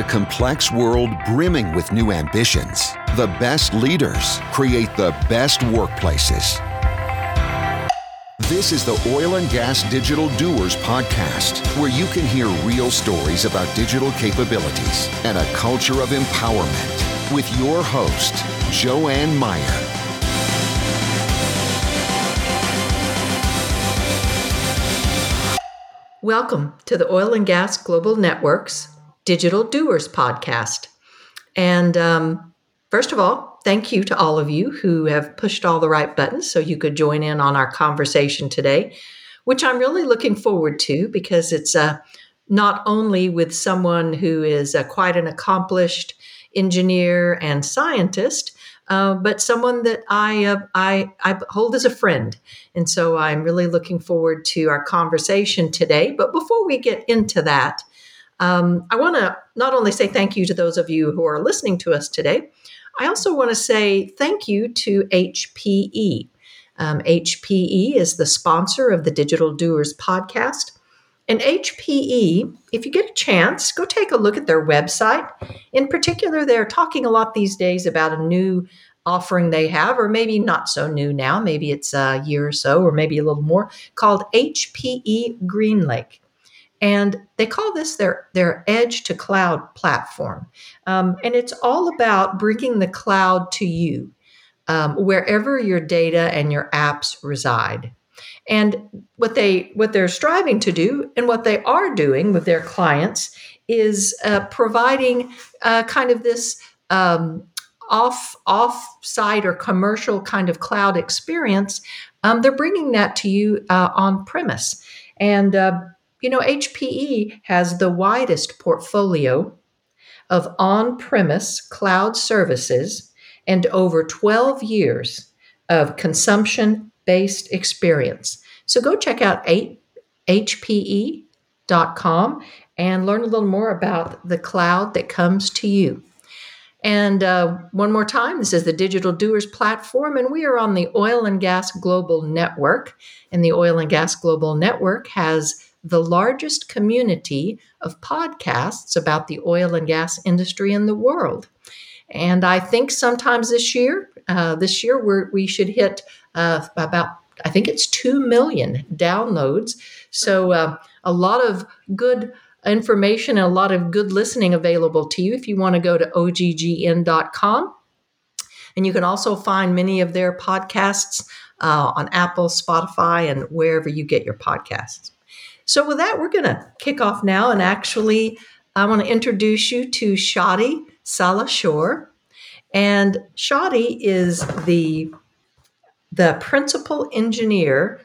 a complex world brimming with new ambitions, the best leaders create the best workplaces. This is the Oil and Gas Digital Doers podcast, where you can hear real stories about digital capabilities and a culture of empowerment with your host, Joanne Meyer. Welcome to the Oil and Gas Global Network's Digital Doers podcast. And um, first of all, thank you to all of you who have pushed all the right buttons so you could join in on our conversation today, which I'm really looking forward to because it's uh, not only with someone who is uh, quite an accomplished engineer and scientist, uh, but someone that I, uh, I, I hold as a friend. And so I'm really looking forward to our conversation today. But before we get into that, um, I want to not only say thank you to those of you who are listening to us today, I also want to say thank you to HPE. Um, HPE is the sponsor of the Digital Doers podcast. And HPE, if you get a chance, go take a look at their website. In particular, they're talking a lot these days about a new offering they have, or maybe not so new now, maybe it's a year or so, or maybe a little more, called HPE GreenLake. And they call this their, their edge to cloud platform. Um, and it's all about bringing the cloud to you, um, wherever your data and your apps reside. And what they what they're striving to do, and what they are doing with their clients, is uh, providing uh, kind of this um, off off site or commercial kind of cloud experience. Um, they're bringing that to you uh, on premise, and uh, you know HPE has the widest portfolio of on premise cloud services and over 12 years of consumption based experience. So go check out hpe.com and learn a little more about the cloud that comes to you. And uh, one more time, this is the Digital Doers platform, and we are on the Oil and Gas Global Network. And the Oil and Gas Global Network has the largest community of podcasts about the oil and gas industry in the world. And I think sometimes this year, uh, this year we we should hit uh, about I think it's 2 million downloads. So, uh, a lot of good information and a lot of good listening available to you if you want to go to oggn.com. And you can also find many of their podcasts uh, on Apple, Spotify, and wherever you get your podcasts. So, with that, we're going to kick off now. And actually, I want to introduce you to Shadi Salahshoor. And Shadi is the the principal engineer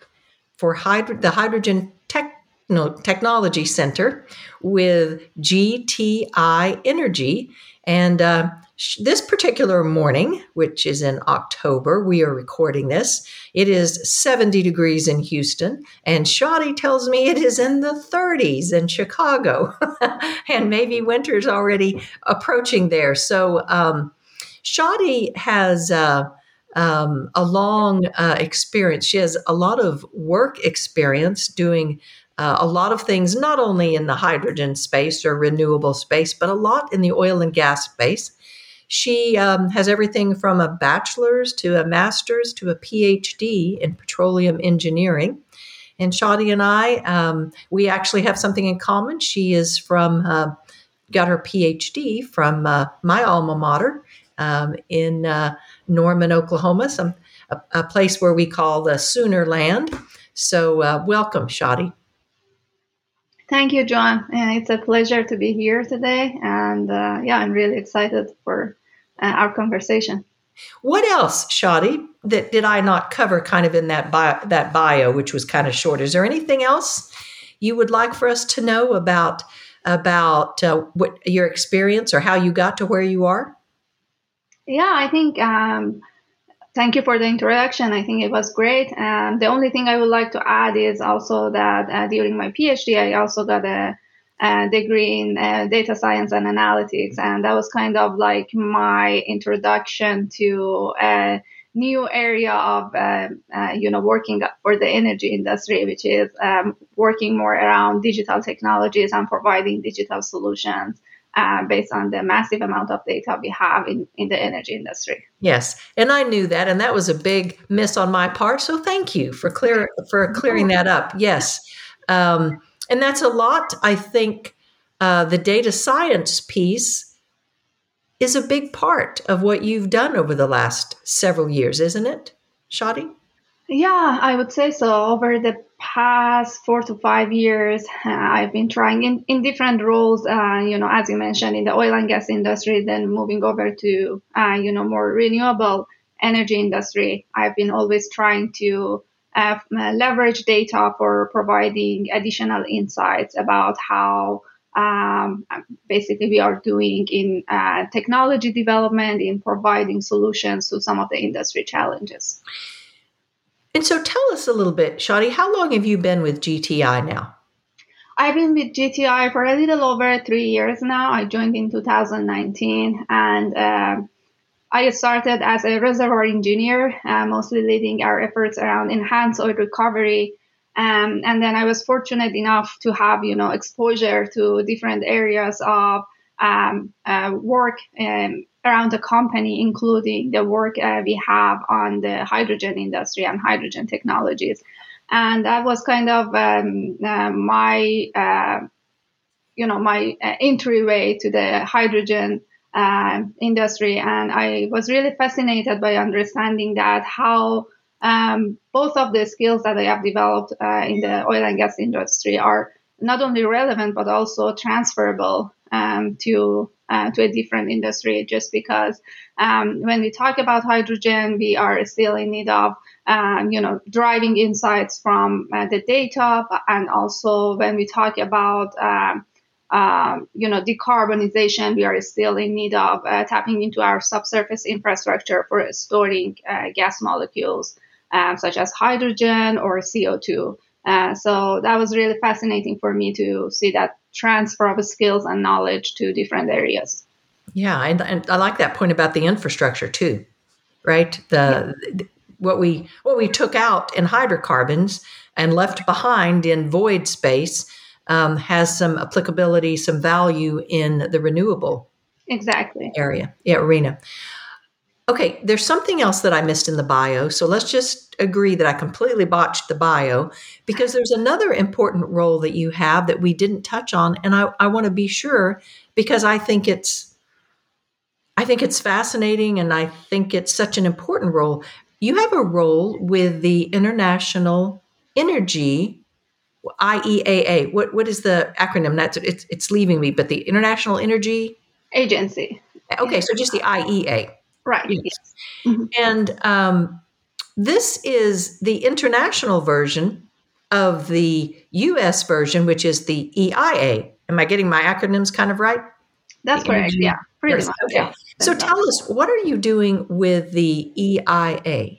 for hydro- the Hydrogen Techno- Technology Center with GTI Energy. And uh, this particular morning, which is in October, we are recording this. It is 70 degrees in Houston, and Shadi tells me it is in the 30s in Chicago, and maybe winter's already approaching there. So, um, has. Uh, um, a long uh, experience. She has a lot of work experience doing uh, a lot of things, not only in the hydrogen space or renewable space, but a lot in the oil and gas space. She um, has everything from a bachelor's to a master's to a PhD in petroleum engineering. And Shadi and I, um, we actually have something in common. She is from, uh, got her PhD from uh, my alma mater um, in uh, Norman, Oklahoma, some a, a, place where we call the Sooner Land. So, uh, welcome, Shadi. Thank you, John. And it's a pleasure to be here today. And uh, yeah, I'm really excited for uh, our conversation. What else, Shadi, that did I not cover kind of in that bio, that bio, which was kind of short? Is there anything else you would like for us to know about about uh, what your experience or how you got to where you are? Yeah, I think. Um, thank you for the introduction. I think it was great. Um, the only thing I would like to add is also that uh, during my PhD, I also got a, a degree in uh, data science and analytics, and that was kind of like my introduction to a new area of uh, uh, you know working for the energy industry, which is um, working more around digital technologies and providing digital solutions. Uh, based on the massive amount of data we have in, in the energy industry. Yes, and I knew that, and that was a big miss on my part. So thank you for clear for clearing that up. Yes, um, and that's a lot. I think uh, the data science piece is a big part of what you've done over the last several years, isn't it, Shadi? Yeah, I would say so. Over the past four to five years, uh, I've been trying in, in different roles, uh, you know, as you mentioned, in the oil and gas industry, then moving over to, uh, you know, more renewable energy industry. I've been always trying to uh, leverage data for providing additional insights about how um, basically we are doing in uh, technology development, in providing solutions to some of the industry challenges. And so tell us a little bit, Shadi, how long have you been with GTI now? I've been with GTI for a little over three years now. I joined in 2019 and uh, I started as a reservoir engineer, uh, mostly leading our efforts around enhanced oil recovery um, and then I was fortunate enough to have, you know, exposure to different areas of um, uh, work um, around the company, including the work uh, we have on the hydrogen industry and hydrogen technologies. And that was kind of um, uh, my, uh, you know, my uh, entryway to the hydrogen uh, industry. And I was really fascinated by understanding that how um, both of the skills that I have developed uh, in the oil and gas industry are not only relevant but also transferable um, to uh, to a different industry. Just because um, when we talk about hydrogen, we are still in need of um, you know driving insights from uh, the data, and also when we talk about um, you know, decarbonization, we are still in need of uh, tapping into our subsurface infrastructure for storing uh, gas molecules um, such as hydrogen or CO2. Uh, so that was really fascinating for me to see that transfer of skills and knowledge to different areas. Yeah, and, and I like that point about the infrastructure too, right? The yeah. what we what we took out in hydrocarbons and left behind in void space um, has some applicability, some value in the renewable exactly area, yeah, arena. Okay, there's something else that I missed in the bio. So let's just agree that I completely botched the bio because there's another important role that you have that we didn't touch on. And I, I want to be sure because I think it's I think it's fascinating and I think it's such an important role. You have a role with the International Energy IEAA. What what is the acronym? That's it's it's leaving me, but the International Energy Agency. Okay, so just the IEA. Right. Yes. yes. Mm-hmm. And um, this is the international version of the US version, which is the EIA. Am I getting my acronyms kind of right? That's the correct. Yeah. Pretty much. Okay. Yeah. So tell us, what are you doing with the EIA?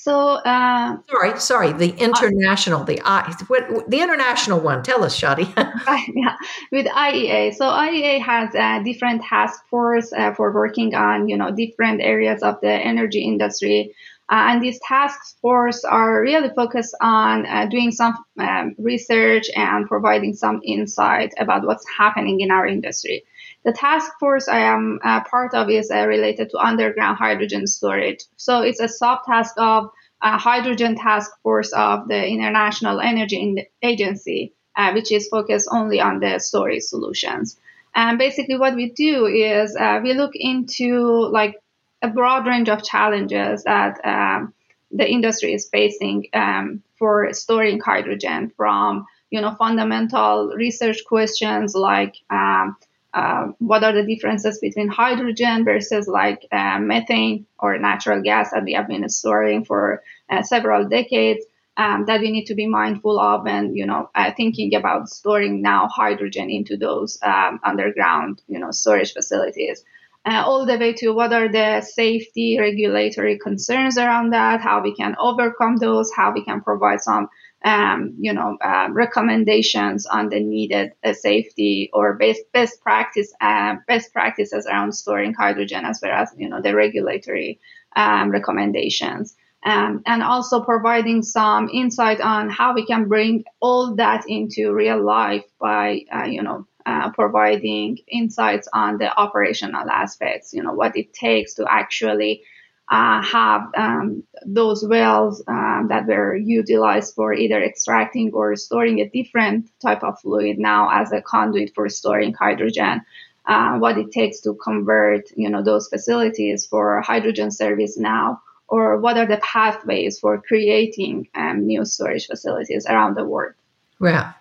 So uh, sorry, sorry. The international, uh, the I, what, the international one. Tell us, Shadi. yeah, with IEA. So IEA has a different task force uh, for working on you know different areas of the energy industry. Uh, and these task force are really focused on uh, doing some um, research and providing some insight about what's happening in our industry. The task force I am uh, part of is uh, related to underground hydrogen storage. So it's a subtask of a hydrogen task force of the International Energy Agency, uh, which is focused only on the storage solutions. And basically, what we do is uh, we look into like a broad range of challenges that um, the industry is facing um, for storing hydrogen, from you know fundamental research questions like um, uh, what are the differences between hydrogen versus like uh, methane or natural gas that we have been storing for uh, several decades um, that we need to be mindful of and you know uh, thinking about storing now hydrogen into those um, underground you know storage facilities. Uh, all the way to what are the safety regulatory concerns around that how we can overcome those how we can provide some um, you know, uh, recommendations on the needed uh, safety or best best practice uh, best practices around storing hydrogen, as well as you know the regulatory um, recommendations. Um, and also providing some insight on how we can bring all that into real life by, uh, you know, uh, providing insights on the operational aspects, you know, what it takes to actually uh, have um, those wells um, that were utilized for either extracting or storing a different type of fluid now as a conduit for storing hydrogen. Uh, what it takes to convert, you know, those facilities for hydrogen service now, or what are the pathways for creating um, new storage facilities around the world. Yeah.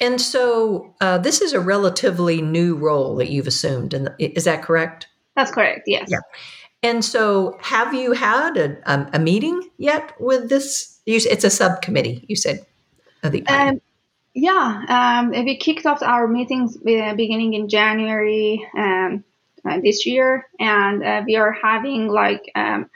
And so uh, this is a relatively new role that you've assumed, and is that correct? That's correct. Yes. Yeah. And so, have you had a, a, a meeting yet with this? it's a subcommittee. You said. Um, yeah, um, we kicked off our meetings uh, beginning in January um, uh, this year, and uh, we are having like um,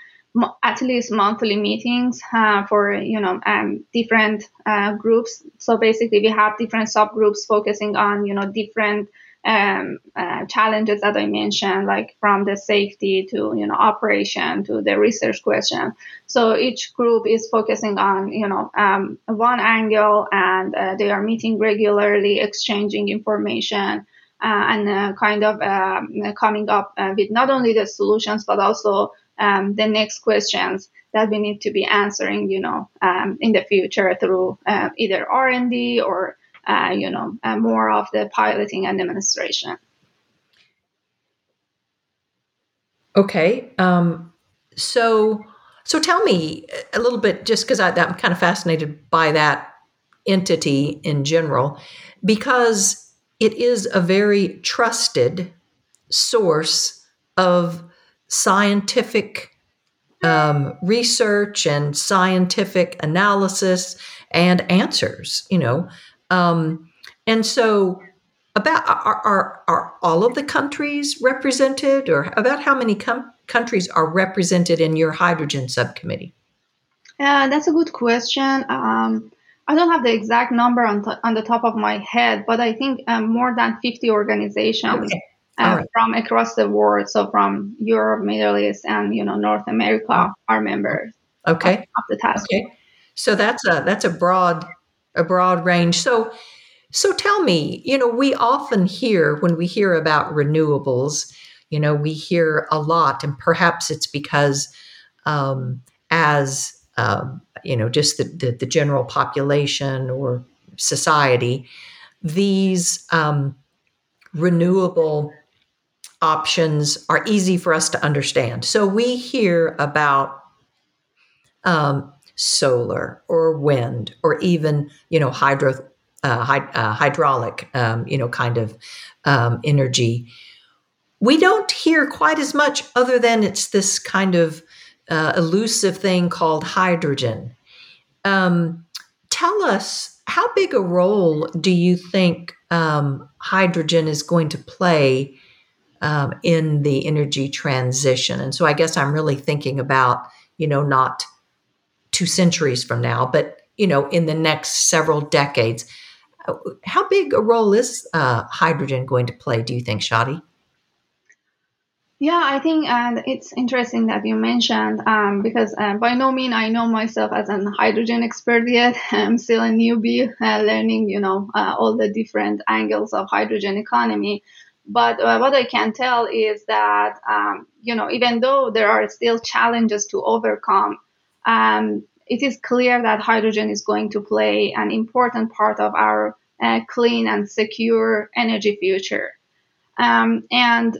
at least monthly meetings uh, for you know um, different uh, groups. So basically, we have different subgroups focusing on you know different um, uh, challenges that I mentioned, like from the safety to you know operation to the research question. So each group is focusing on you know um, one angle, and uh, they are meeting regularly, exchanging information. Uh, and uh, kind of um, coming up uh, with not only the solutions but also um, the next questions that we need to be answering, you know, um, in the future through uh, either R and D or you know, uh, more of the piloting and administration. Okay. Um, so, so tell me a little bit, just because I'm kind of fascinated by that entity in general, because it is a very trusted source of scientific um, research and scientific analysis and answers. You know, um, and so, about are, are, are all of the countries represented, or about how many com- countries are represented in your hydrogen subcommittee? Yeah, that's a good question. Um, I don't have the exact number on, t- on the top of my head, but I think um, more than 50 organizations okay. uh, right. from across the world, so from Europe, Middle East, and you know North America, are members. Okay. Of, of the task. Okay. So that's a that's a broad a broad range. So, so tell me, you know, we often hear when we hear about renewables, you know, we hear a lot, and perhaps it's because um, as um, you know, just the, the, the, general population or society, these um, renewable options are easy for us to understand. So we hear about um, solar or wind or even you know hydro uh, hy- uh, hydraulic um, you know kind of um, energy. We don't hear quite as much other than it's this kind of uh, elusive thing called hydrogen. Um, tell us how big a role do you think um, hydrogen is going to play um, in the energy transition? And so i guess i'm really thinking about you know not two centuries from now, but you know, in the next several decades. How big a role is uh, hydrogen going to play? Do you think, Shadi? Yeah, I think and it's interesting that you mentioned um, because uh, by no means I know myself as an hydrogen expert yet. I'm still a newbie, uh, learning you know uh, all the different angles of hydrogen economy. But uh, what I can tell is that um, you know even though there are still challenges to overcome, um, it is clear that hydrogen is going to play an important part of our uh, clean and secure energy future. Um, and,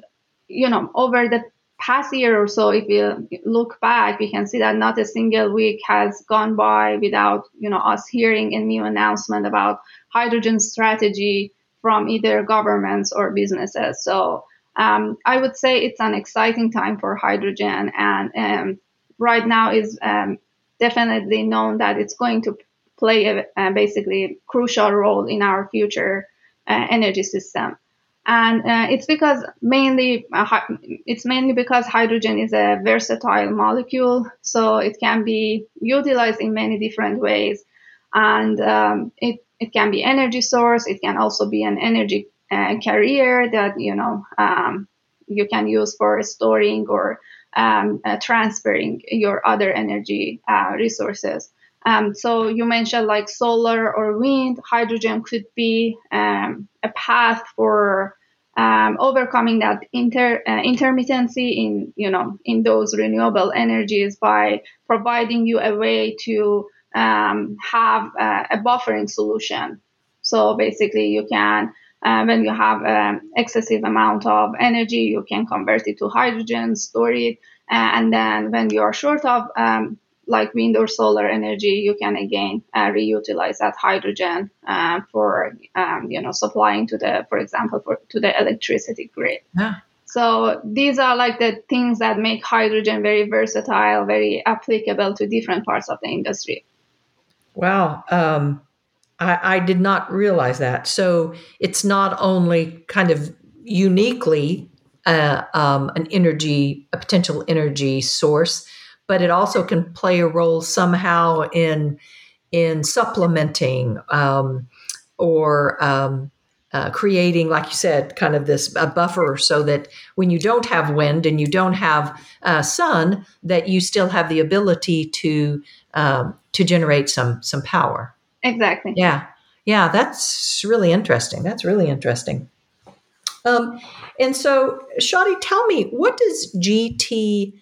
you know, over the past year or so, if we look back, we can see that not a single week has gone by without, you know, us hearing a new announcement about hydrogen strategy from either governments or businesses. So um, I would say it's an exciting time for hydrogen, and um, right now is um, definitely known that it's going to play a, a basically crucial role in our future uh, energy system. And uh, it's because mainly uh, it's mainly because hydrogen is a versatile molecule, so it can be utilized in many different ways, and um, it it can be energy source. It can also be an energy uh, carrier that you know um, you can use for storing or um, uh, transferring your other energy uh, resources. Um, so you mentioned like solar or wind, hydrogen could be um, a path for um, overcoming that inter, uh, intermittency in you know in those renewable energies by providing you a way to um, have uh, a buffering solution. So basically, you can uh, when you have an um, excessive amount of energy, you can convert it to hydrogen, store it, uh, and then when you are short of um, like wind or solar energy, you can again uh, reutilize that hydrogen uh, for um, you know supplying to the, for example, for, to the electricity grid. Yeah. So these are like the things that make hydrogen very versatile, very applicable to different parts of the industry. Wow. Um, I, I did not realize that. So it's not only kind of uniquely uh, um, an energy, a potential energy source, but it also can play a role somehow in in supplementing um, or um, uh, creating, like you said, kind of this a buffer so that when you don't have wind and you don't have uh, sun, that you still have the ability to um, to generate some some power. Exactly. Yeah, yeah, that's really interesting. That's really interesting. Um, and so, Shadi, tell me, what does GTI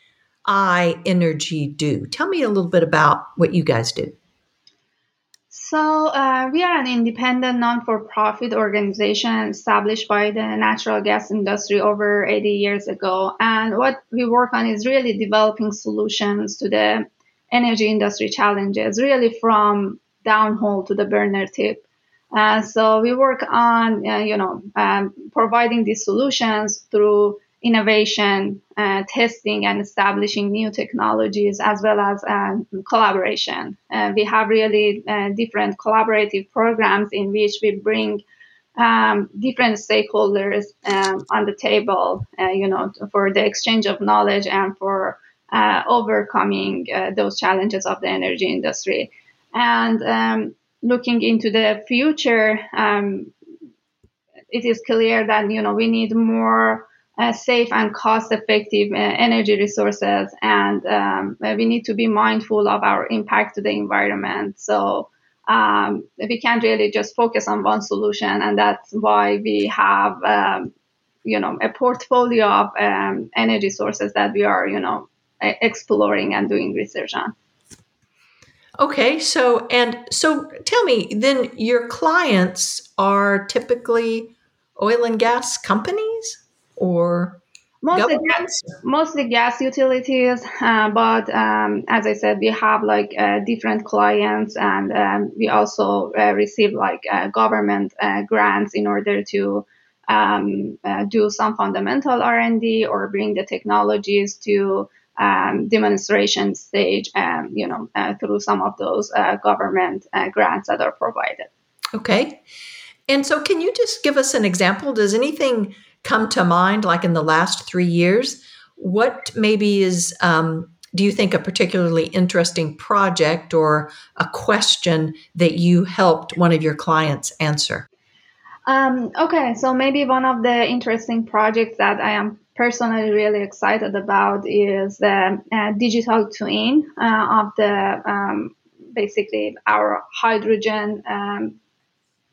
Energy do? Tell me a little bit about what you guys do. So, uh, we are an independent non for profit organization established by the natural gas industry over 80 years ago. And what we work on is really developing solutions to the energy industry challenges, really from downhole to the burner tip. Uh, so we work on, uh, you know, um, providing these solutions through innovation, uh, testing, and establishing new technologies, as well as uh, collaboration. Uh, we have really uh, different collaborative programs in which we bring um, different stakeholders um, on the table, uh, you know, for the exchange of knowledge and for overcoming those challenges of the energy industry. And um, looking into the future, um, it is clear that you know we need more uh, safe and cost-effective uh, energy resources, and um, we need to be mindful of our impact to the environment. So um, we can't really just focus on one solution, and that's why we have, um, you know, a portfolio of um, energy sources that we are, you know, exploring and doing research on. Okay, so and so tell me then your clients are typically oil and gas companies? or mostly gas, mostly gas utilities uh, but um, as i said we have like uh, different clients and um, we also uh, receive like uh, government uh, grants in order to um, uh, do some fundamental r&d or bring the technologies to um, demonstration stage and you know through some of those government grants that are provided okay and so can you just give us an example does anything come to mind, like in the last three years? What maybe is, um, do you think, a particularly interesting project or a question that you helped one of your clients answer? Um, okay, so maybe one of the interesting projects that I am personally really excited about is the uh, digital twin uh, of the um, basically our hydrogen um,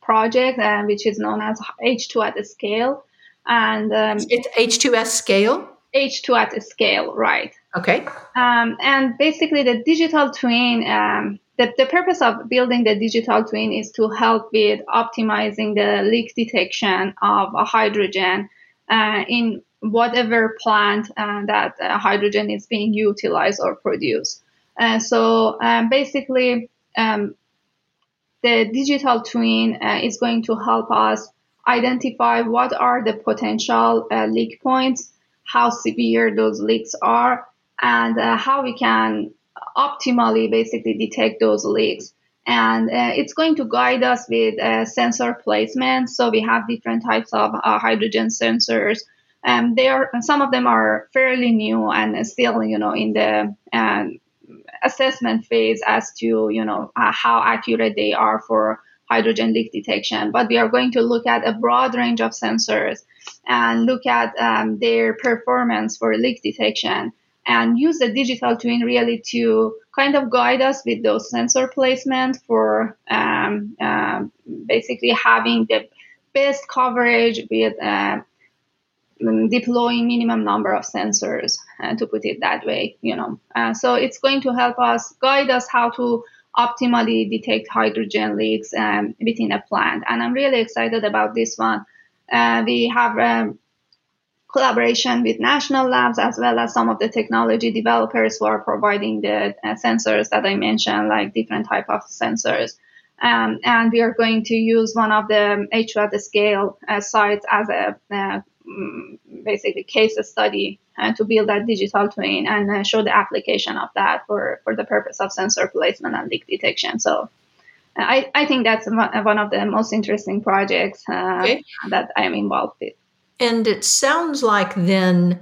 project, uh, which is known as H2 at scale and um, it's H2S scale. H2 at a scale, right? Okay. Um, and basically, the digital twin. Um, the, the purpose of building the digital twin is to help with optimizing the leak detection of hydrogen uh, in whatever plant uh, that uh, hydrogen is being utilized or produced. Uh, so um, basically, um, the digital twin uh, is going to help us identify what are the potential uh, leak points, how severe those leaks are, and uh, how we can optimally basically detect those leaks. And uh, it's going to guide us with uh, sensor placement. So we have different types of uh, hydrogen sensors. Um, they are some of them are fairly new and still, you know, in the um, assessment phase as to you know uh, how accurate they are for hydrogen leak detection, but we are going to look at a broad range of sensors and look at um, their performance for leak detection and use the digital twin really to kind of guide us with those sensor placement for um, uh, basically having the best coverage with uh, deploying minimum number of sensors uh, to put it that way you know. Uh, so it's going to help us guide us how to optimally detect hydrogen leaks um, within a plant. And i'm really excited about this one. Uh, we have um, collaboration with national labs as well as some of the technology developers who are providing the uh, sensors that I mentioned, like different type of sensors. Um, and we are going to use one of the H2 scale uh, sites as a uh, mm, basically case study uh, to build that digital twin and uh, show the application of that for, for the purpose of sensor placement and leak detection. So uh, I, I think that's one of the most interesting projects okay. that I am involved with. And it sounds like then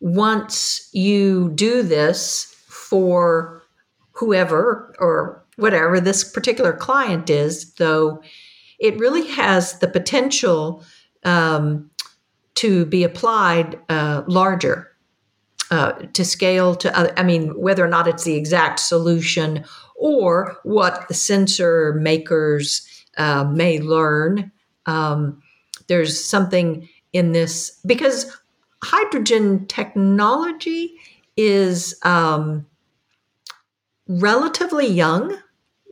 once you do this for whoever or whatever this particular client is, though, it really has the potential um, to be applied uh, larger. Uh, to scale to other, I mean, whether or not it's the exact solution or what the sensor makers uh, may learn. Um, there's something in this because hydrogen technology is um, relatively young.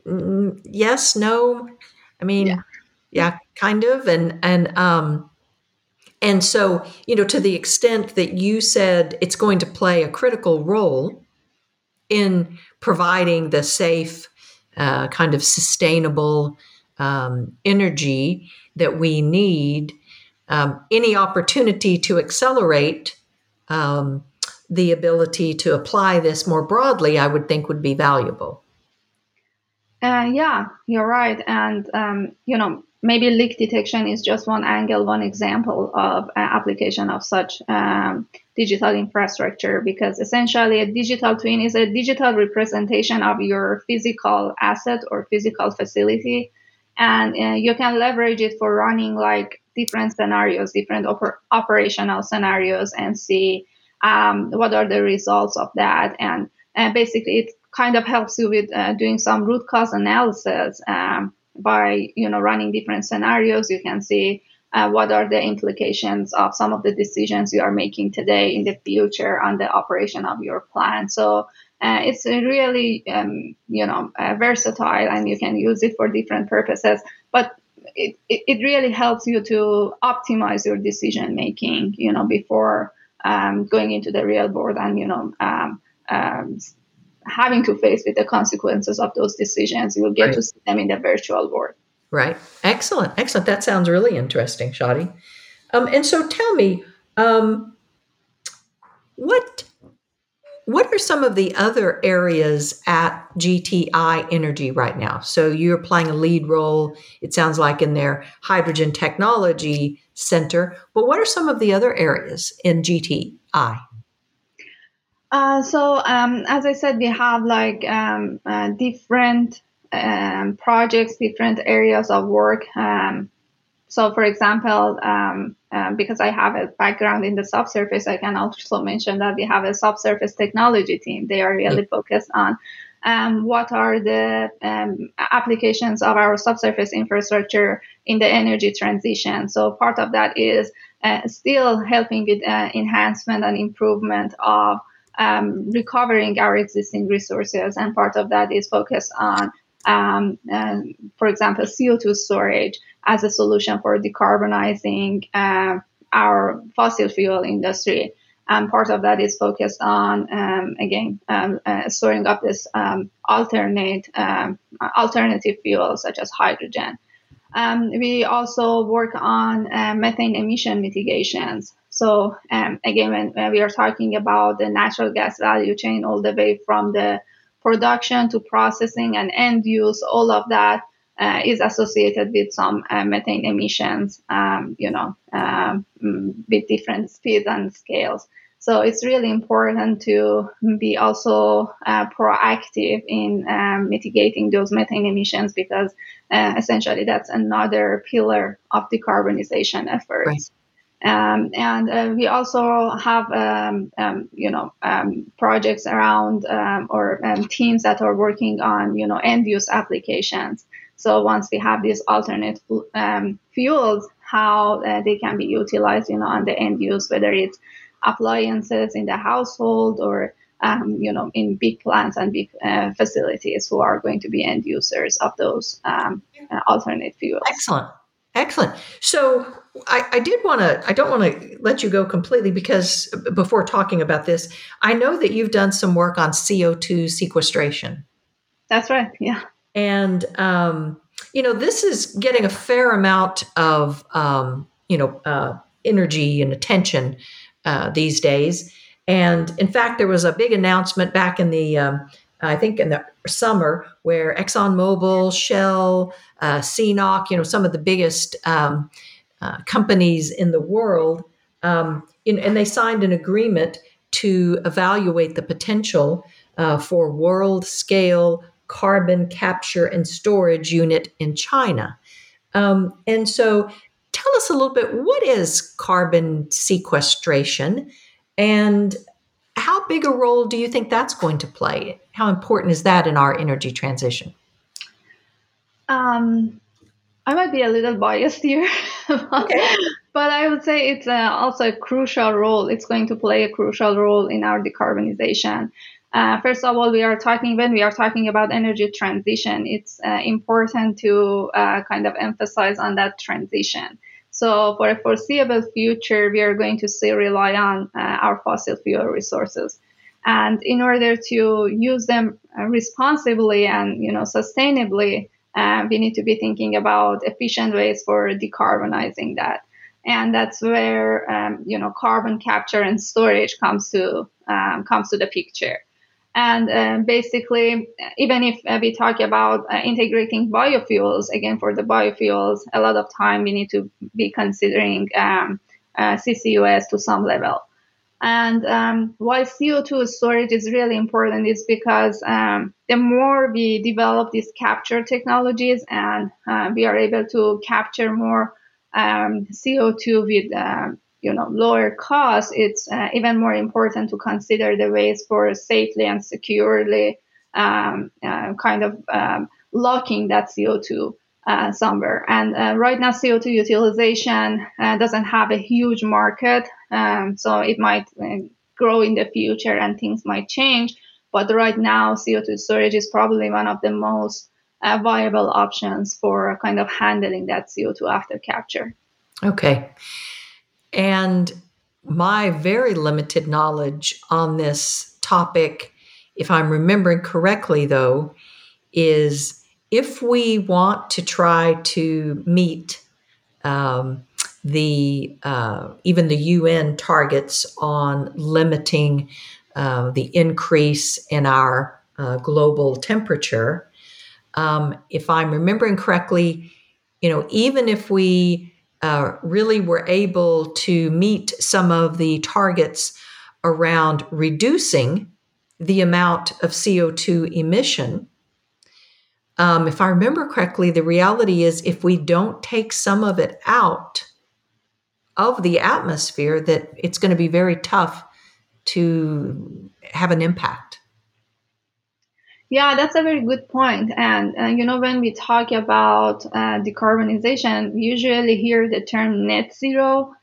Mm, yes, no. I mean, yeah. yeah, kind of, and and um, and so you know, to the extent that you said it's going to play a critical role in providing the safe, uh, kind of sustainable um, energy that we need um, any opportunity to accelerate um, the ability to apply this more broadly, I would think would be valuable. Uh, yeah, you're right. And, um, you know, maybe leak detection is just one angle, one example of uh, application of such um, digital infrastructure because essentially a digital twin is a digital representation of your physical asset or physical facility. And uh, you can leverage it for running like different scenarios, different oper- operational scenarios, and see um, what are the results of that. And, and basically, it kind of helps you with uh, doing some root cause analysis um, by you know running different scenarios. You can see uh, what are the implications of some of the decisions you are making today in the future on the operation of your plant. So uh, it's really um, you know uh, versatile and you can use it for different purposes. But it, it, really helps you to optimize your decision making, you know, before um, going into the real world and, you know, um, um, having to face with the consequences of those decisions. You'll get right. to see them in the virtual world. Right. Excellent. Excellent. That sounds really interesting, Shadi. Um, and so tell me, um, what what are some of the other areas at GTI Energy right now? So you're playing a lead role, it sounds like, in their hydrogen technology center. But what are some of the other areas in GTI? Uh, so, um, as I said, we have like um, uh, different um, projects, different areas of work. Um, so, for example, um, um, because I have a background in the subsurface, I can also mention that we have a subsurface technology team. They are really focused on um, what are the um, applications of our subsurface infrastructure in the energy transition. So, part of that is uh, still helping with uh, enhancement and improvement of um, recovering our existing resources, and part of that is focused on um, for example, CO2 storage as a solution for decarbonizing uh, our fossil fuel industry. And part of that is focused on, um, again, um, uh, storing up this um, alternate alternative fuels such as hydrogen. Um, we also work on uh, methane emission mitigations. So again, when, when we are talking about the natural gas value chain all the way from the production to processing and end use, all of that uh, is associated with some uh, methane emissions, um, you know, um, with different speeds and scales. So it's really important to be also uh, proactive in um, mitigating those methane emissions because uh, essentially that's another pillar of decarbonization efforts. Um, and uh, we also have, um, um, you know, um, projects around um, or um, teams that are working on, you know, end use applications. So once we have these alternate fuels, how uh, they can be utilized, you know, on the end use, whether it's appliances in the household or you know, in big plants and big uh, facilities who are going to be end users of those uh, alternate fuels. Excellent. Excellent. So I, I did want to, I don't want to let you go completely because before talking about this, I know that you've done some work on CO2 sequestration. That's right. Yeah. And, um, you know, this is getting a fair amount of, um, you know, uh, energy and attention uh, these days. And in fact, there was a big announcement back in the, um, I think in the summer, where ExxonMobil, Shell, uh, CNOOC, you know, some of the biggest um, uh, companies in the world, um, in, and they signed an agreement to evaluate the potential uh, for world scale carbon capture and storage unit in China. Um, and so, tell us a little bit what is carbon sequestration? And big a role do you think that's going to play? How important is that in our energy transition? Um, I might be a little biased here, okay. but I would say it's uh, also a crucial role. It's going to play a crucial role in our decarbonization. Uh, first of all, we are talking when we are talking about energy transition. It's uh, important to uh, kind of emphasize on that transition. So for a foreseeable future, we are going to still rely on uh, our fossil fuel resources. And in order to use them uh, responsibly and you know sustainably, uh, we need to be thinking about efficient ways for decarbonizing that. And that's where um, you know carbon capture and storage comes to um, comes to the picture. And uh, basically, even if uh, we talk about uh, integrating biofuels, again, for the biofuels, a lot of time we need to be considering um, uh, CCUS to some level. And um, why CO2 storage is really important is because um, the more we develop these capture technologies and uh, we are able to capture more um, CO2 with um, you know lower cost, it's uh, even more important to consider the ways for safely and securely um, uh, kind of um, locking that CO2 uh, somewhere. And uh, right now, CO2 utilization uh, doesn't have a huge market, um, so it might uh, grow in the future and things might change. But right now, CO2 storage is probably one of the most viable options for kind of handling that CO2 after capture. Okay. And my very limited knowledge on this topic, if I'm remembering correctly, though, is if we want to try to meet um, the uh, even the UN targets on limiting uh, the increase in our uh, global temperature, um, if I'm remembering correctly, you know, even if we uh, really were able to meet some of the targets around reducing the amount of CO2 emission. Um, if I remember correctly, the reality is if we don't take some of it out of the atmosphere, that it's going to be very tough to have an impact. Yeah, that's a very good point. And, uh, you know, when we talk about uh, decarbonization, we usually hear the term net zero.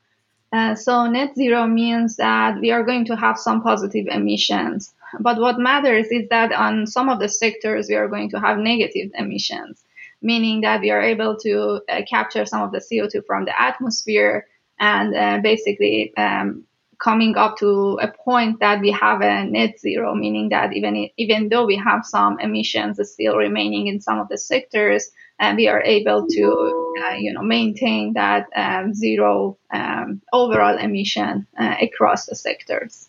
Uh, so, net zero means that we are going to have some positive emissions. But what matters is that on some of the sectors, we are going to have negative emissions, meaning that we are able to uh, capture some of the CO2 from the atmosphere and uh, basically um, coming up to a point that we have a net zero, meaning that even even though we have some emissions still remaining in some of the sectors, uh, we are able to uh, you know maintain that um, zero um, overall emission uh, across the sectors.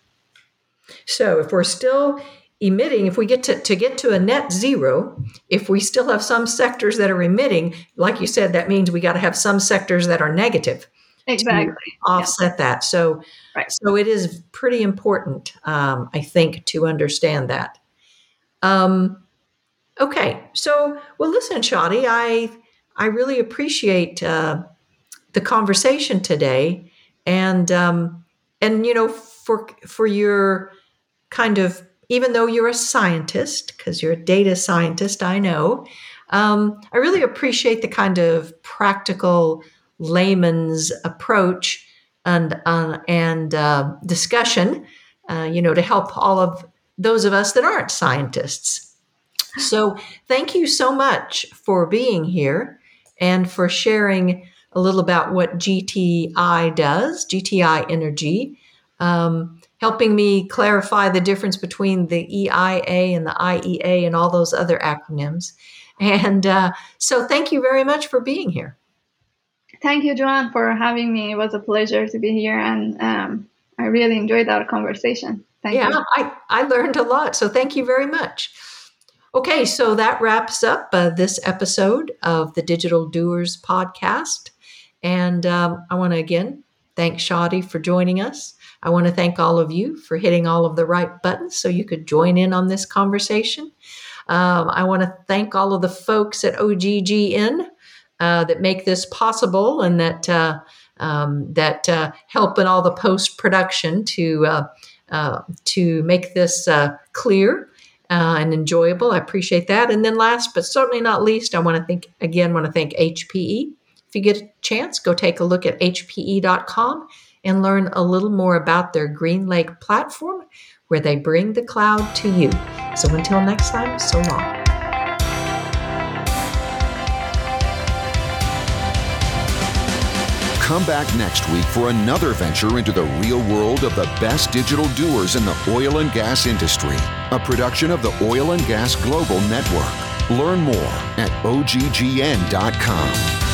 So if we're still emitting if we get to, to get to a net zero if we still have some sectors that are emitting like you said that means we got to have some sectors that are negative exactly offset yeah. that so right. so it is pretty important um, i think to understand that um, okay so well listen shadi i i really appreciate uh, the conversation today and um, and you know for for your kind of even though you're a scientist because you're a data scientist, I know. Um, I really appreciate the kind of practical layman's approach and uh, and uh, discussion, uh, you know, to help all of those of us that aren't scientists. So, thank you so much for being here and for sharing a little about what GTI does, GTI Energy, um, helping me clarify the difference between the EIA and the IEA and all those other acronyms. And uh, so, thank you very much for being here. Thank you, Joanne, for having me. It was a pleasure to be here, and um, I really enjoyed our conversation. Thank yeah, you. I, I learned a lot. So thank you very much. Okay, so that wraps up uh, this episode of the Digital Doers podcast. And um, I want to again thank Shadi for joining us. I want to thank all of you for hitting all of the right buttons so you could join in on this conversation. Um, I want to thank all of the folks at OGGN uh, that make this possible and that uh, um, that uh, help in all the post production to uh, uh, to make this clear and enjoyable. I appreciate that. And then last but certainly not least, I want to thank again want to thank HPE. If you get a chance, go take a look at hpe.com and learn a little more about their GreenLake platform where they bring the cloud to you. So until next time, so long. Come back next week for another venture into the real world of the best digital doers in the oil and gas industry. A production of the Oil and Gas Global Network. Learn more at oggn.com.